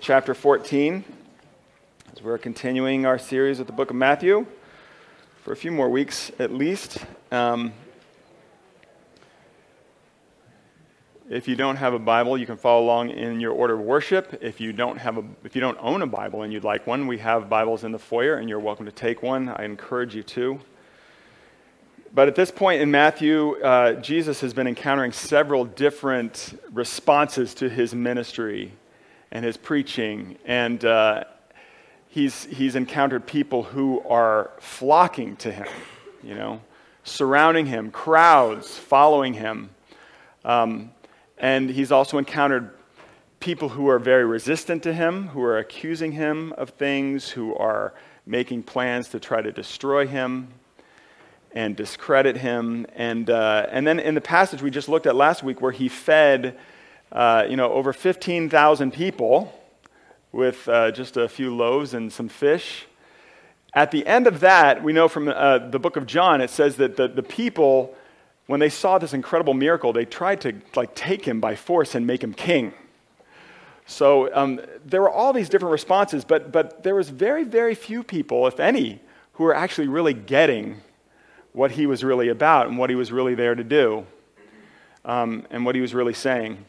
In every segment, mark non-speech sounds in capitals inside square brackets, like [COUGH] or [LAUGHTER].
Chapter 14, as we're continuing our series with the book of Matthew for a few more weeks at least. Um, if you don't have a Bible, you can follow along in your order of worship. If you don't have a, if you don't own a Bible and you'd like one, we have Bibles in the foyer, and you're welcome to take one. I encourage you to. But at this point in Matthew, uh, Jesus has been encountering several different responses to his ministry and his preaching. And uh, he's, he's encountered people who are flocking to him, you know, surrounding him, crowds following him. Um, and he's also encountered people who are very resistant to him, who are accusing him of things, who are making plans to try to destroy him and discredit him. And, uh, and then in the passage we just looked at last week, where he fed uh, you know, over 15,000 people with uh, just a few loaves and some fish. At the end of that, we know from uh, the book of John, it says that the, the people, when they saw this incredible miracle, they tried to like take him by force and make him king. So um, there were all these different responses, but, but there was very, very few people, if any, who were actually really getting what he was really about and what he was really there to do um, and what he was really saying.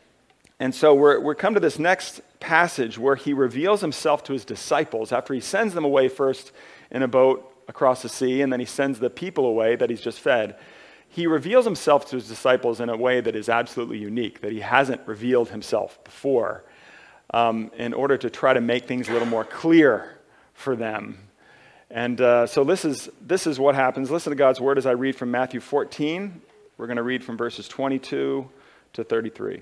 And so we're, we're come to this next passage where he reveals himself to his disciples after he sends them away first in a boat across the sea, and then he sends the people away that he's just fed. He reveals himself to his disciples in a way that is absolutely unique, that he hasn't revealed himself before, um, in order to try to make things a little more clear for them and uh, so this is, this is what happens. Listen to God's word as I read from Matthew 14. We're going to read from verses 22 to 33.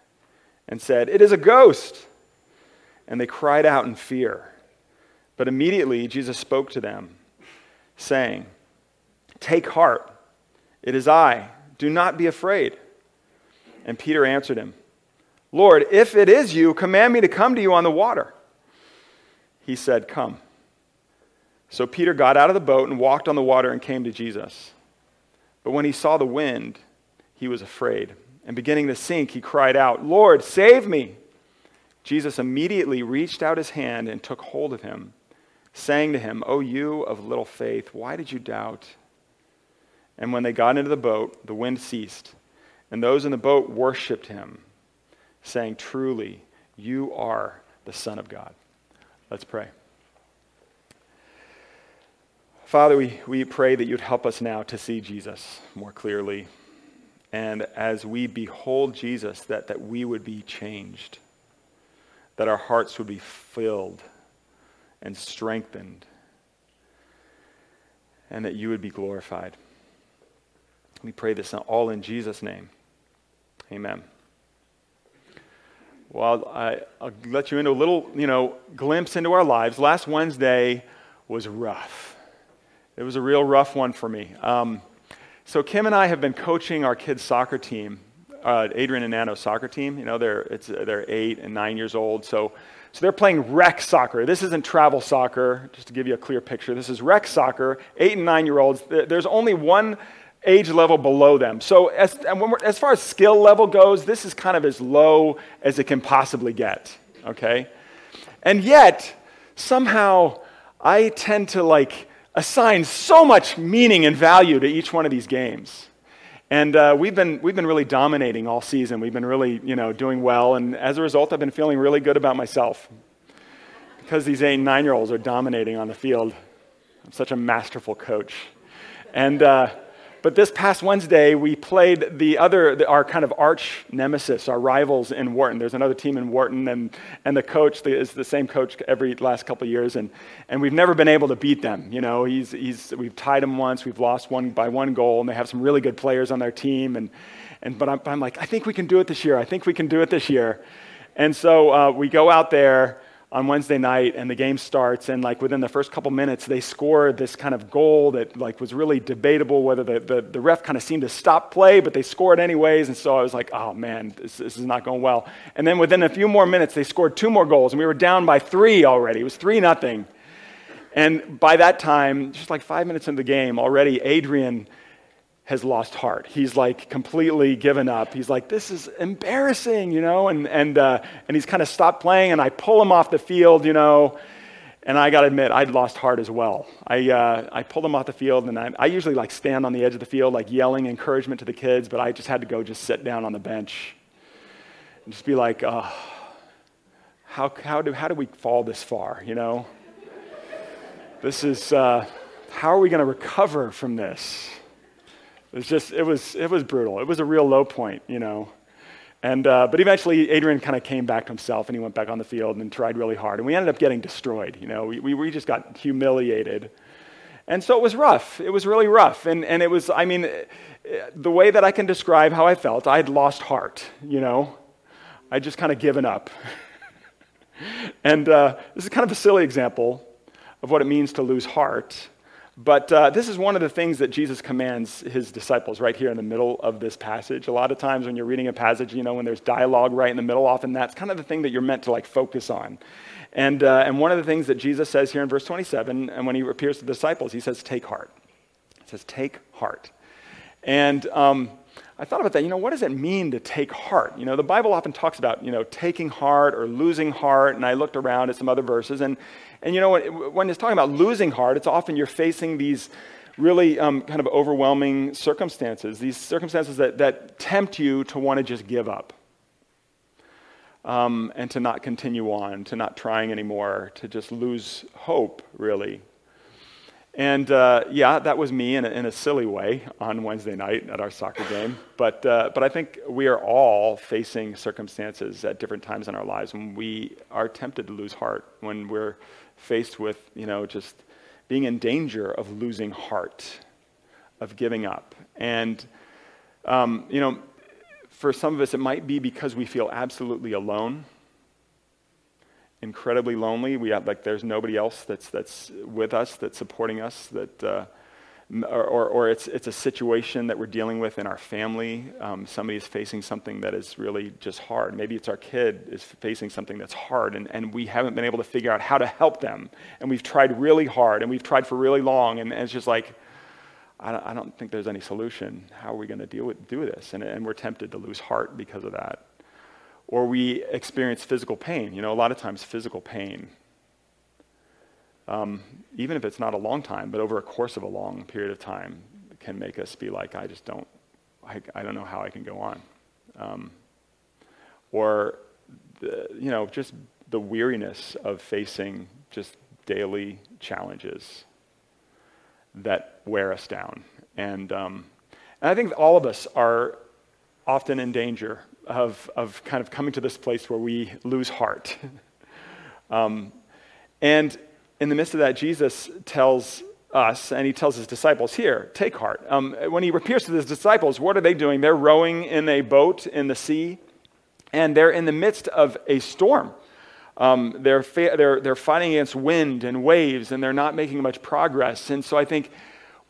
and said, It is a ghost! And they cried out in fear. But immediately Jesus spoke to them, saying, Take heart, it is I. Do not be afraid. And Peter answered him, Lord, if it is you, command me to come to you on the water. He said, Come. So Peter got out of the boat and walked on the water and came to Jesus. But when he saw the wind, he was afraid. And beginning to sink, he cried out, Lord, save me! Jesus immediately reached out his hand and took hold of him, saying to him, O you of little faith, why did you doubt? And when they got into the boat, the wind ceased, and those in the boat worshiped him, saying, Truly, you are the Son of God. Let's pray. Father, we, we pray that you'd help us now to see Jesus more clearly. And as we behold Jesus, that, that we would be changed, that our hearts would be filled and strengthened, and that you would be glorified. We pray this all in Jesus' name. Amen. Well, I, will let you into a little, you know, glimpse into our lives. Last Wednesday was rough. It was a real rough one for me. Um, so Kim and I have been coaching our kids' soccer team, uh, Adrian and Nano's soccer team. You know, they're, it's, they're eight and nine years old. So, so they're playing rec soccer. This isn't travel soccer, just to give you a clear picture. This is rec soccer, eight and nine year olds. There's only one age level below them. So as, as far as skill level goes, this is kind of as low as it can possibly get, okay? And yet, somehow, I tend to like assign so much meaning and value to each one of these games. And uh, we've, been, we've been really dominating all season. We've been really, you know, doing well. And as a result, I've been feeling really good about myself. Because these eight nine-year-olds are dominating on the field. I'm such a masterful coach. And uh, but this past Wednesday, we played the other, the, our kind of arch nemesis, our rivals in Wharton. There's another team in Wharton, and, and the coach is the same coach every last couple of years, and, and we've never been able to beat them. You know, he's, he's, we've tied him once, we've lost one by one goal, and they have some really good players on their team. And, and, but I'm, I'm like, I think we can do it this year. I think we can do it this year. And so uh, we go out there on Wednesday night and the game starts and like within the first couple minutes they score this kind of goal that like was really debatable whether the, the, the ref kind of seemed to stop play but they scored anyways and so I was like oh man this, this is not going well. And then within a few more minutes they scored two more goals and we were down by three already. It was three nothing. And by that time just like five minutes into the game already Adrian has lost heart. He's like completely given up. He's like, this is embarrassing, you know, and, and, uh, and he's kind of stopped playing, and I pull him off the field, you know, and I got to admit, I'd lost heart as well. I, uh, I pulled him off the field, and I, I usually like stand on the edge of the field, like yelling encouragement to the kids, but I just had to go just sit down on the bench and just be like, oh, how, how, do, how do we fall this far, you know? This is, uh, how are we going to recover from this? It was just, it was, it was brutal. It was a real low point, you know. And, uh, but eventually, Adrian kind of came back to himself and he went back on the field and tried really hard. And we ended up getting destroyed, you know. We, we, we just got humiliated. And so it was rough. It was really rough. And, and it was, I mean, the way that I can describe how I felt, I'd lost heart, you know. I'd just kind of given up. [LAUGHS] and uh, this is kind of a silly example of what it means to lose heart. But uh, this is one of the things that Jesus commands his disciples right here in the middle of this passage. A lot of times when you're reading a passage, you know, when there's dialogue right in the middle, often that's kind of the thing that you're meant to like focus on. And, uh, and one of the things that Jesus says here in verse 27, and when he appears to the disciples, he says, Take heart. He says, Take heart. And um, I thought about that. You know, what does it mean to take heart? You know, the Bible often talks about, you know, taking heart or losing heart. And I looked around at some other verses, and, and you know, when, it's talking about losing heart, it's often you're facing these really um, kind of overwhelming circumstances, these circumstances that, that tempt you to want to just give up. Um, and to not continue on, to not trying anymore, to just lose hope, really. And uh, yeah, that was me in a, in a, silly way on Wednesday night at our soccer game. But, uh, but I think we are all facing circumstances at different times in our lives when we are tempted to lose heart, when we're faced with, you know, just being in danger of losing heart, of giving up. And, um, you know, for some of us, it might be because we feel absolutely alone, incredibly lonely. We have, like, there's nobody else that's, that's with us, that's supporting us, that, uh, or, or, or, it's, it's a situation that we're dealing with in our family. Um, somebody is facing something that is really just hard. Maybe it's our kid is facing something that's hard, and, and we haven't been able to figure out how to help them. And we've tried really hard, and we've tried for really long, and, and it's just like, I don't, I don't, think there's any solution. How are we going to deal with, do this? And, and we're tempted to lose heart because of that. Or we experience physical pain. You know, a lot of times physical pain um, even if it's not a long time, but over a course of a long period of time, can make us be like, I just don't, I, I don't know how I can go on. Um, or, the, you know, just the weariness of facing just daily challenges that wear us down. And, um, and I think all of us are often in danger of, of kind of coming to this place where we lose heart. [LAUGHS] um, and in the midst of that, Jesus tells us, and he tells his disciples, Here, take heart. Um, when he appears to his disciples, what are they doing? They're rowing in a boat in the sea, and they're in the midst of a storm. Um, they're, fa- they're, they're fighting against wind and waves, and they're not making much progress. And so I think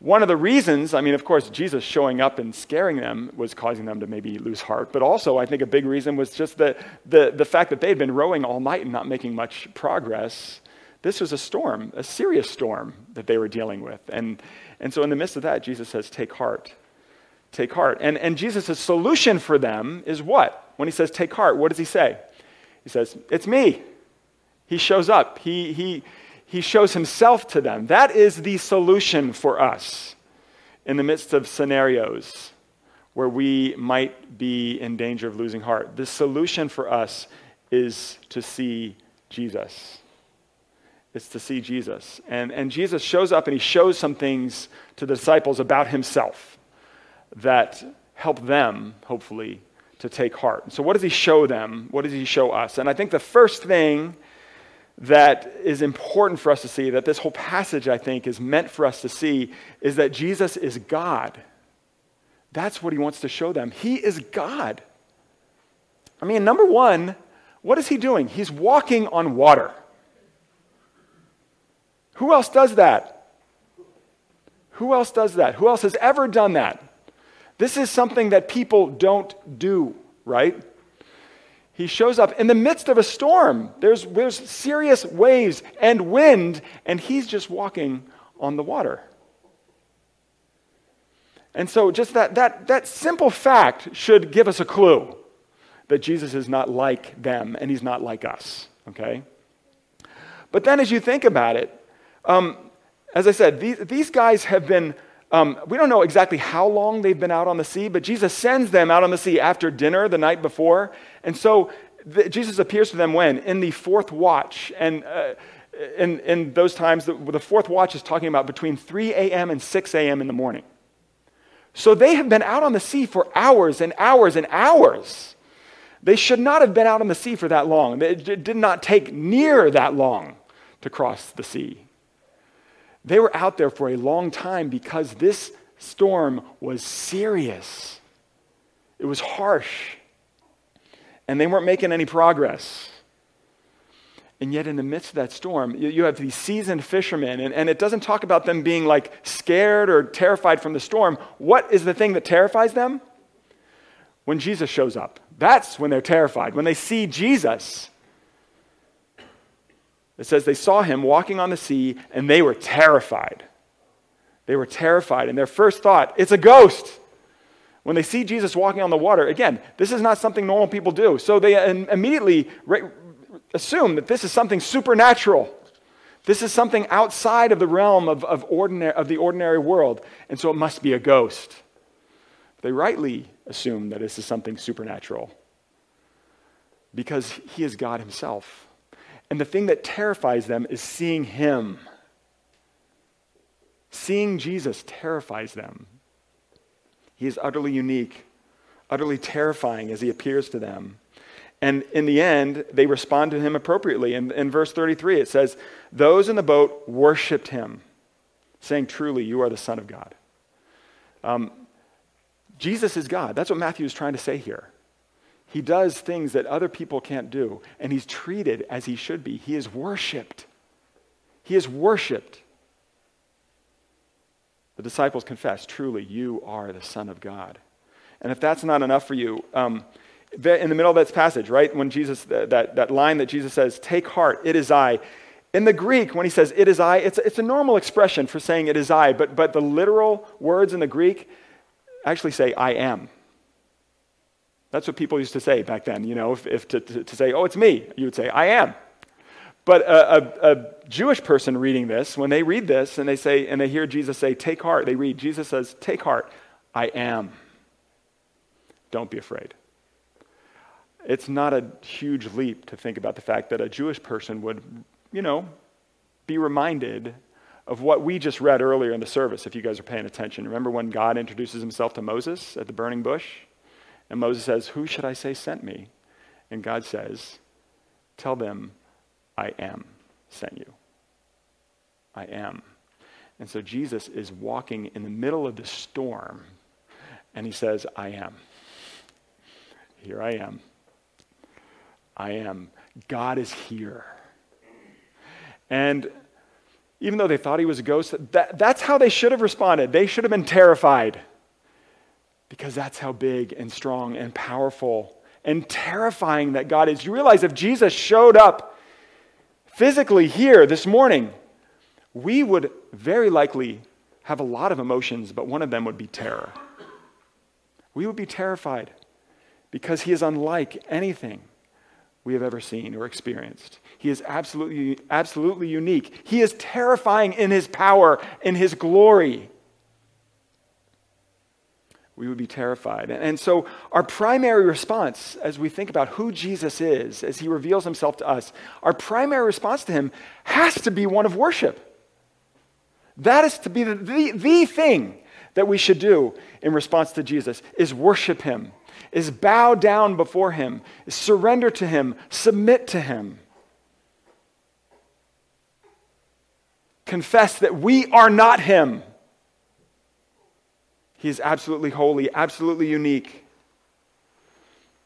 one of the reasons, I mean, of course, Jesus showing up and scaring them was causing them to maybe lose heart, but also I think a big reason was just the, the, the fact that they had been rowing all night and not making much progress. This was a storm, a serious storm that they were dealing with. And, and so, in the midst of that, Jesus says, Take heart. Take heart. And, and Jesus' solution for them is what? When he says, Take heart, what does he say? He says, It's me. He shows up, he, he, he shows himself to them. That is the solution for us in the midst of scenarios where we might be in danger of losing heart. The solution for us is to see Jesus. It's to see Jesus. And, and Jesus shows up and he shows some things to the disciples about himself that help them, hopefully, to take heart. So, what does he show them? What does he show us? And I think the first thing that is important for us to see, that this whole passage, I think, is meant for us to see, is that Jesus is God. That's what he wants to show them. He is God. I mean, number one, What is he doing? He's walking on water. Who else does that? Who else does that? Who else has ever done that? This is something that people don't do, right? He shows up in the midst of a storm. There's, there's serious waves and wind, and he's just walking on the water. And so, just that, that, that simple fact should give us a clue that Jesus is not like them and he's not like us, okay? But then, as you think about it, um, as I said, these, these guys have been, um, we don't know exactly how long they've been out on the sea, but Jesus sends them out on the sea after dinner the night before. And so the, Jesus appears to them when? In the fourth watch. And uh, in, in those times, the, the fourth watch is talking about between 3 a.m. and 6 a.m. in the morning. So they have been out on the sea for hours and hours and hours. They should not have been out on the sea for that long. It did not take near that long to cross the sea. They were out there for a long time because this storm was serious. It was harsh. And they weren't making any progress. And yet, in the midst of that storm, you, have these seasoned fishermen, and, and it doesn't talk about them being like scared or terrified from the storm. What is the thing that terrifies them? When Jesus shows up. That's when they're terrified. When they see Jesus, it says they saw him walking on the sea and they were terrified. They were terrified. And their first thought, it's a ghost. When they see Jesus walking on the water, again, this is not something normal people do. So they um, immediately re- assume that this is something supernatural. This is something outside of the realm of, of, ordinary, of the ordinary world. And so it must be a ghost. They rightly assume that this is something supernatural because he is God himself. And the thing that terrifies them is seeing him. Seeing Jesus terrifies them. He is utterly unique, utterly terrifying as he appears to them. And in the end, they respond to him appropriately. In, in verse 33, it says, Those in the boat worshiped him, saying, Truly, you are the Son of God. Um, Jesus is God. That's what Matthew is trying to say here. He does things that other people can't do, and he's treated as he should be. He is worshiped. He is worshiped. The disciples confess, truly, you are the Son of God. And if that's not enough for you, um, in the middle of that passage, right, when Jesus, that, that line that Jesus says, take heart, it is I. In the Greek, when he says it is I, it's, it's a normal expression for saying it is I, but, but the literal words in the Greek actually say I am. That's what people used to say back then, you know, if, if to, to, to, say, oh, it's me, you would say, I am. But a, a, a, Jewish person reading this, when they read this and they say, and they hear Jesus say, take heart, they read, Jesus says, take heart, I am. Don't be afraid. It's not a huge leap to think about the fact that a Jewish person would, you know, be reminded of what we just read earlier in the service, if you guys are paying attention. Remember when God introduces himself to Moses at the burning bush? And Moses says, Who should I say sent me? And God says, Tell them, I am sent you. I am. And so Jesus is walking in the middle of the storm, and he says, I am. Here I am. I am. God is here. And even though they thought he was a ghost, that, that's how they should have responded. They should have been terrified because that's how big and strong and powerful and terrifying that God is. You realize if Jesus showed up physically here this morning, we would very likely have a lot of emotions, but one of them would be terror. We would be terrified because he is unlike anything we have ever seen or experienced. He is absolutely, absolutely unique. He is terrifying in his power, in his glory we would be terrified. And so, our primary response as we think about who Jesus is, as he reveals himself to us, our primary response to him has to be one of worship. That is to be the, the, the thing that we should do in response to Jesus is worship him, is bow down before him, is surrender to him, submit to him. Confess that we are not him he is absolutely holy, absolutely unique.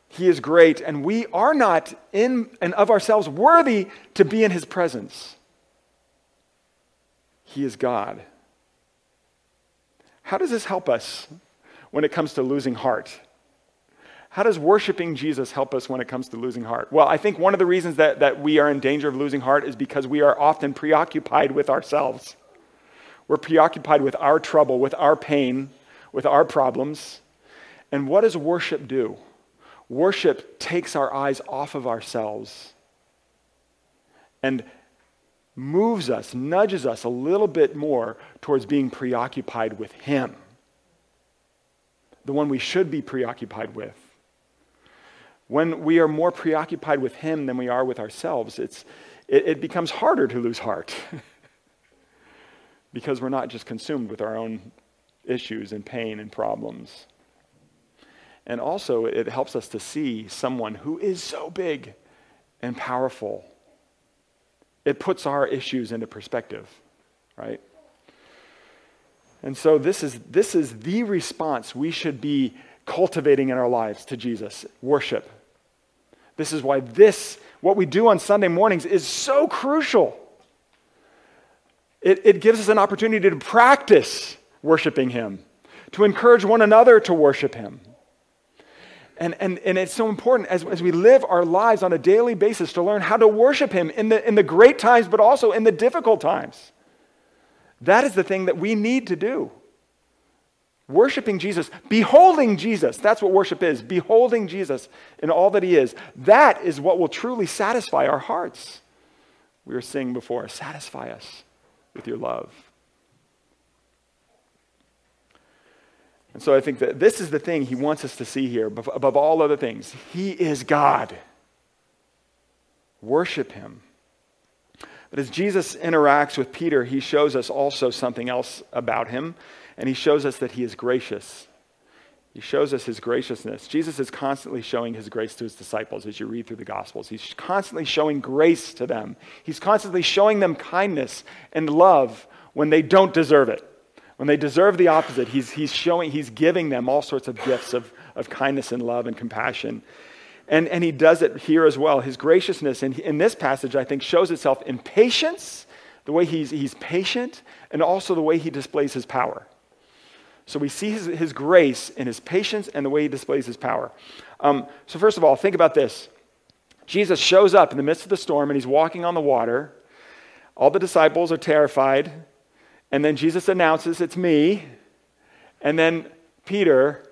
He is great, and we are not in and of ourselves worthy to be in his presence. He is God. How does this help us when it comes to losing heart? How does worshiping Jesus help us when it comes to losing heart? Well, I think one of the reasons that, that we are in danger of losing heart is because we are often preoccupied with ourselves. We're preoccupied with our trouble, with our pain, with our problems. And what does worship do? Worship takes our eyes off of ourselves and moves us, nudges us a little bit more towards being preoccupied with Him, the one we should be preoccupied with. When we are more preoccupied with Him than we are with ourselves, it's, it, it becomes harder to lose heart [LAUGHS] because we're not just consumed with our own issues and pain and problems. And also, it helps us to see someone who is so big and powerful. It puts our issues into perspective, right? And so, this is, this is the response we should be cultivating in our lives to Jesus worship. This is why this, what we do on Sunday mornings, is so crucial. It, it gives us an opportunity to practice worshiping Him, to encourage one another to worship Him. And, and, and it's so important as, as we live our lives on a daily basis to learn how to worship Him in the, in the great times, but also in the difficult times. That is the thing that we need to do. Worshiping Jesus, beholding Jesus. That's what worship is. Beholding Jesus in all that He is. That is what will truly satisfy our hearts. We were saying before, satisfy us with your love. And so I think that this is the thing he wants us to see here above all other things. He is God. Worship him. But as Jesus interacts with Peter, he shows us also something else about him, and he shows us that he is gracious. He shows us his graciousness. Jesus is constantly showing his grace to his disciples as you read through the Gospels. He's constantly showing grace to them. He's constantly showing them kindness and love when they don't deserve it. When they deserve the opposite, he's, he's showing, he's giving them all sorts of gifts of, of kindness and love and compassion. And, and he does it here as well. His graciousness in, in this passage, I think, shows itself in patience, the way he's, he's patient, and also the way he displays his power. So we see his, his grace in his patience and the way he displays his power. Um, so, first of all, think about this Jesus shows up in the midst of the storm and he's walking on the water. All the disciples are terrified. And then Jesus announces, It's me. And then Peter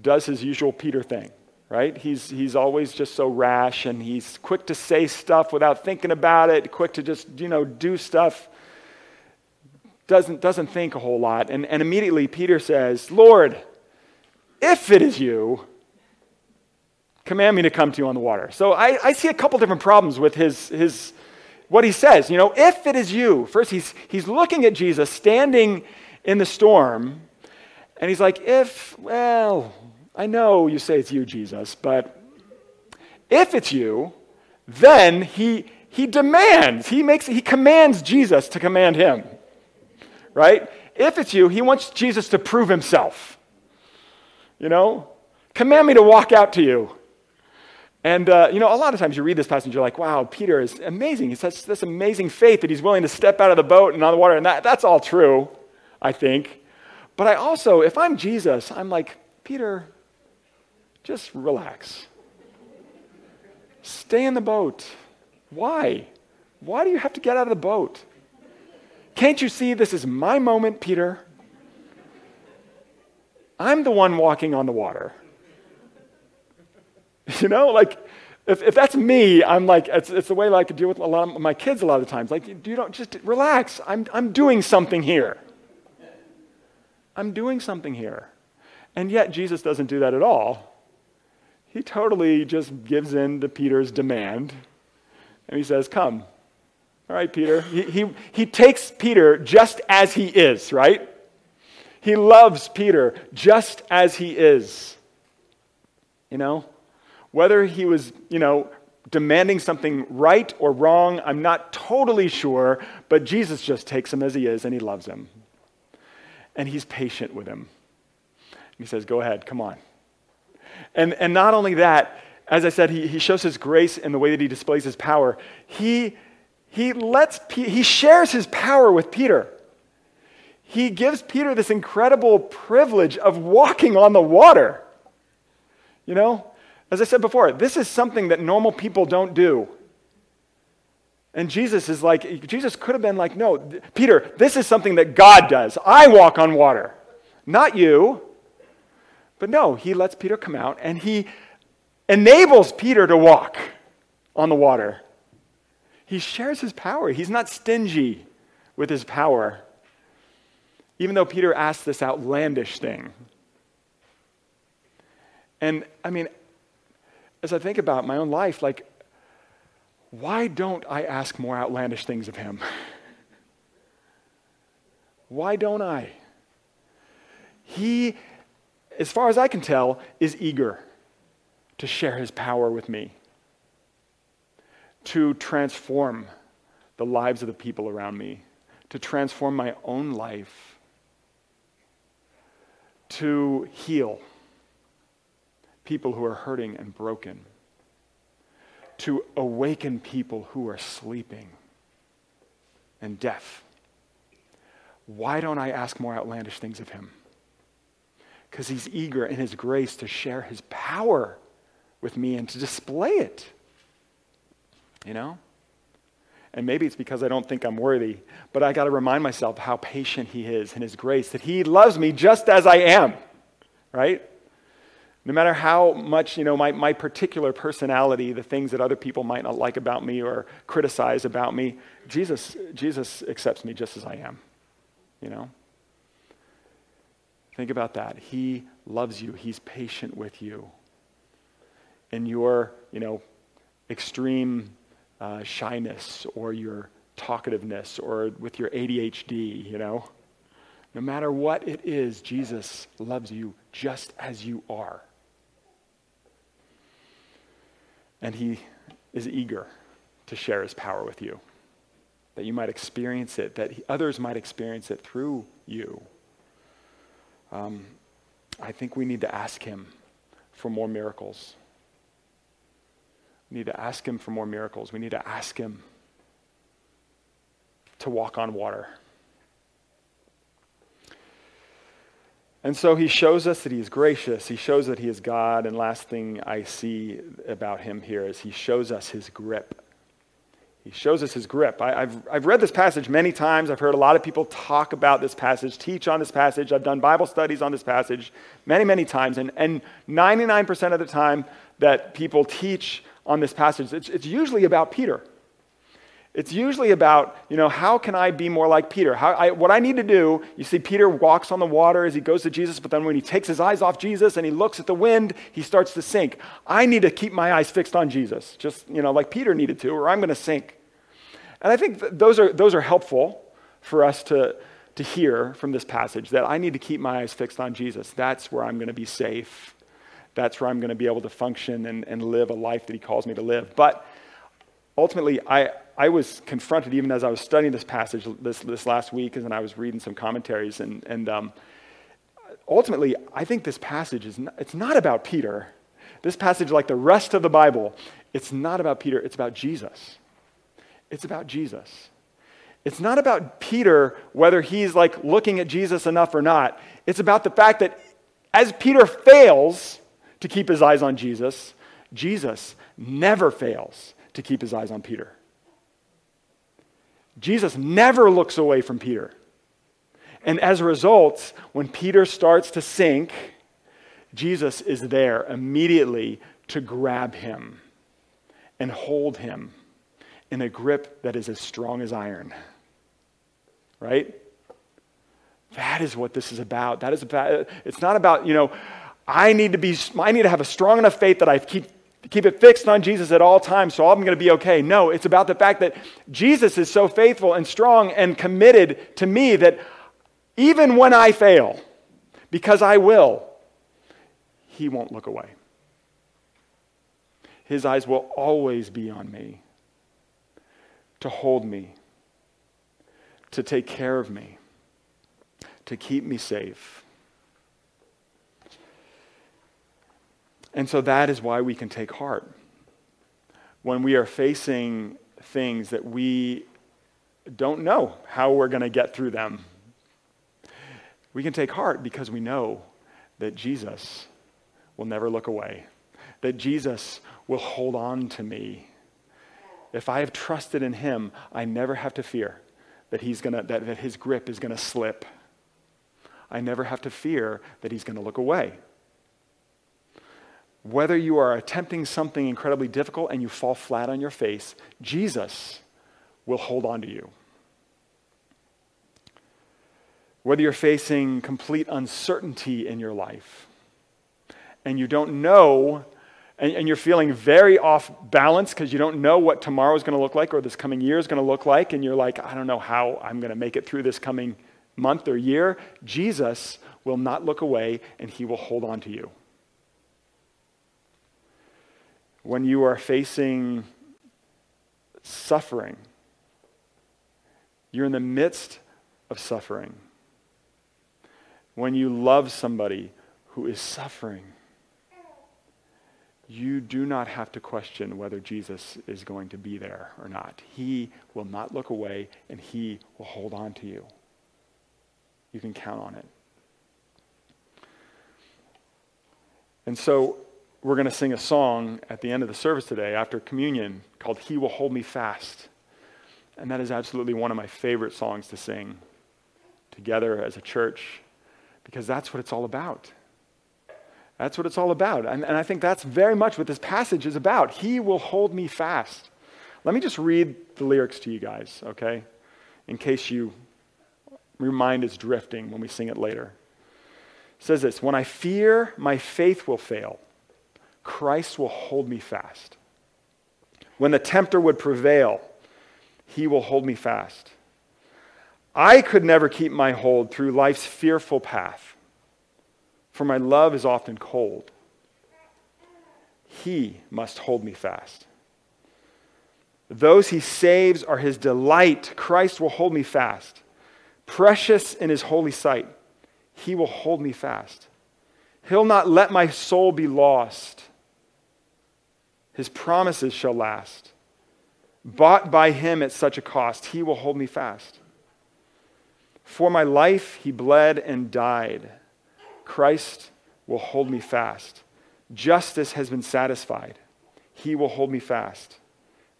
does his usual Peter thing, right? He's, he's always just so rash and he's quick to say stuff without thinking about it, quick to just, you know, do stuff. Doesn't, doesn't think a whole lot. And, and immediately Peter says, Lord, if it is you, command me to come to you on the water. So I, I see a couple different problems with his, his what he says. You know, if it is you, first he's, he's looking at Jesus standing in the storm, and he's like, if, well, I know you say it's you, Jesus, but if it's you, then he, he demands, he makes, he commands Jesus to command him. Right? If it's you, he wants Jesus to prove himself. You know? Command me to walk out to you. And, uh, you know, a lot of times you read this passage, you're like, wow, Peter is amazing. He has this amazing faith that he's willing to step out of the boat and on the water. And that, that's all true, I think. But I also, if I'm Jesus, I'm like, Peter, just relax. Stay in the boat. Why? Why do you have to get out of the boat? Can't you see this is my moment, Peter? I'm the one walking on the water. [LAUGHS] You know, like, if, if that's me, I'm like, it's, it's the way I could deal with a lot of my kids a lot of times. Like, you don't just relax. I'm, I'm doing something here. I'm doing something here. And yet, Jesus doesn't do that at all. He totally just gives in to Peter's demand. And he says, Come. All right, Peter. He, he, he takes Peter just as he is, right? He loves Peter just as he is. You know? Whether he was, you know, demanding something right or wrong, I'm not totally sure, but Jesus just takes him as he is and he loves him. And he's patient with him. he says, Go ahead, come on. And, and not only that, as I said, he, he shows his grace in the way that he displays his power. He, he, lets, he shares his power with Peter. He gives Peter this incredible privilege of walking on the water. You know, as I said before, this is something that normal people don't do. And Jesus is like, Jesus could have been like, no, Peter, this is something that God does. I walk on water, not you. But no, he lets Peter come out and he enables Peter to walk on the water. He shares his power. He's not stingy with his power, even though Peter asked this outlandish thing. And I mean, as I think about my own life, like, why don't I ask more outlandish things of him? [LAUGHS] why don't I? He, as far as I can tell, is eager to share his power with me, to transform the lives of the people around me, to transform my own life, to heal people who are hurting and broken, to awaken people who are sleeping and deaf. Why don't I ask more outlandish things of him? Because he's eager in his grace to share his power with me and to display it. You know? And maybe it's because I don't think I'm worthy, but I got to remind myself how patient he is in his grace, that he loves me just as I am, right? No matter how much, you know, my, my particular personality, the things that other people might not like about me or criticize about me, Jesus, Jesus accepts me just as I am, you know? Think about that. He loves you. He's patient with you in your, you know, extreme uh, shyness or your talkativeness or with your ADHD, you know. No matter what it is, Jesus loves you just as you are. And he is eager to share his power with you, that you might experience it, that others might experience it through you. Um, I think we need to ask him for more miracles. We need to ask Him for more miracles. We need to ask Him to walk on water. And so he shows us that he is gracious. He shows that he is God. And last thing I see about him here is he shows us his grip. He shows us his grip. I, have I've read this passage many times. I've heard a lot of people talk about this passage, teach on this passage. I've done Bible studies on this passage many, many times. And, and 99% of the time that people teach on this passage. It's, it's usually about Peter. It's usually about, you know, how can I be more like Peter? How, I, what I need to do, you see, Peter walks on the water as he goes to Jesus, but then when he takes his eyes off Jesus and he looks at the wind, he starts to sink. I need to keep my eyes fixed on Jesus, just, you know, like Peter needed to, or I'm going to sink. And I think those are, those are helpful for us to, to hear from this passage that I need to keep my eyes fixed on Jesus. That's where I'm going to be safe that's where I'm going to be able to function and, and live a life that He calls me to live. But ultimately, I, I was confronted even as I was studying this passage this, this last week, and I was reading some commentaries. And, and um, ultimately, I think this passage is not, it's not about Peter. This passage, like the rest of the Bible, it's not about Peter, it's about Jesus. It's about Jesus. It's not about Peter, whether he's like looking at Jesus enough or not. It's about the fact that as Peter fails, to keep his eyes on Jesus, Jesus never fails to keep his eyes on Peter. Jesus never looks away from Peter. And as a result, when Peter starts to sink, Jesus is there immediately to grab him and hold him in a grip that is as strong as iron. Right? That is what this is about. That is about, it's not about, you know, I need to be, I need to have a strong enough faith that I keep, keep it fixed on Jesus at all times, so I'm going to be okay. No, it's about the fact that Jesus is so faithful and strong and committed to me that even when I fail, because I will, he won't look away. His eyes will always be on me, to hold me, to take care of me, to keep me safe And so that is why we can take heart. When we are facing things that we don't know how we're going to get through them, we can take heart because we know that Jesus will never look away, that Jesus will hold on to me. If I have trusted in him, I never have to fear that, he's gonna, that, that his grip is going to slip. I never have to fear that he's going to look away. Whether you are attempting something incredibly difficult and you fall flat on your face, Jesus will hold on to you. Whether you're facing complete uncertainty in your life and you don't know, and, and you're feeling very off balance because you don't know what tomorrow is going to look like or this coming year is going to look like, and you're like, I don't know how I'm going to make it through this coming month or year, Jesus will not look away and he will hold on to you. When you are facing suffering, you're in the midst of suffering. When you love somebody who is suffering, you do not have to question whether Jesus is going to be there or not. He will not look away and he will hold on to you. You can count on it. And so we're going to sing a song at the end of the service today after communion called He Will Hold Me Fast. And that is absolutely one of my favorite songs to sing together as a church because that's what it's all about. That's what it's all about. And, and I think that's very much what this passage is about. He will hold me fast. Let me just read the lyrics to you guys, okay? In case you your mind is drifting when we sing it later. It says this When I fear my faith will fail, Christ will hold me fast. When the tempter would prevail, he will hold me fast. I could never keep my hold through life's fearful path, for my love is often cold. He must hold me fast. Those he saves are his delight. Christ will hold me fast. Precious in his holy sight, he will hold me fast. He'll not let my soul be lost. His promises shall last. Bought by him at such a cost, he will hold me fast. For my life, he bled and died. Christ will hold me fast. Justice has been satisfied. He will hold me fast.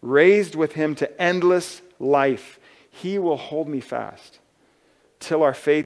Raised with him to endless life, he will hold me fast till our faith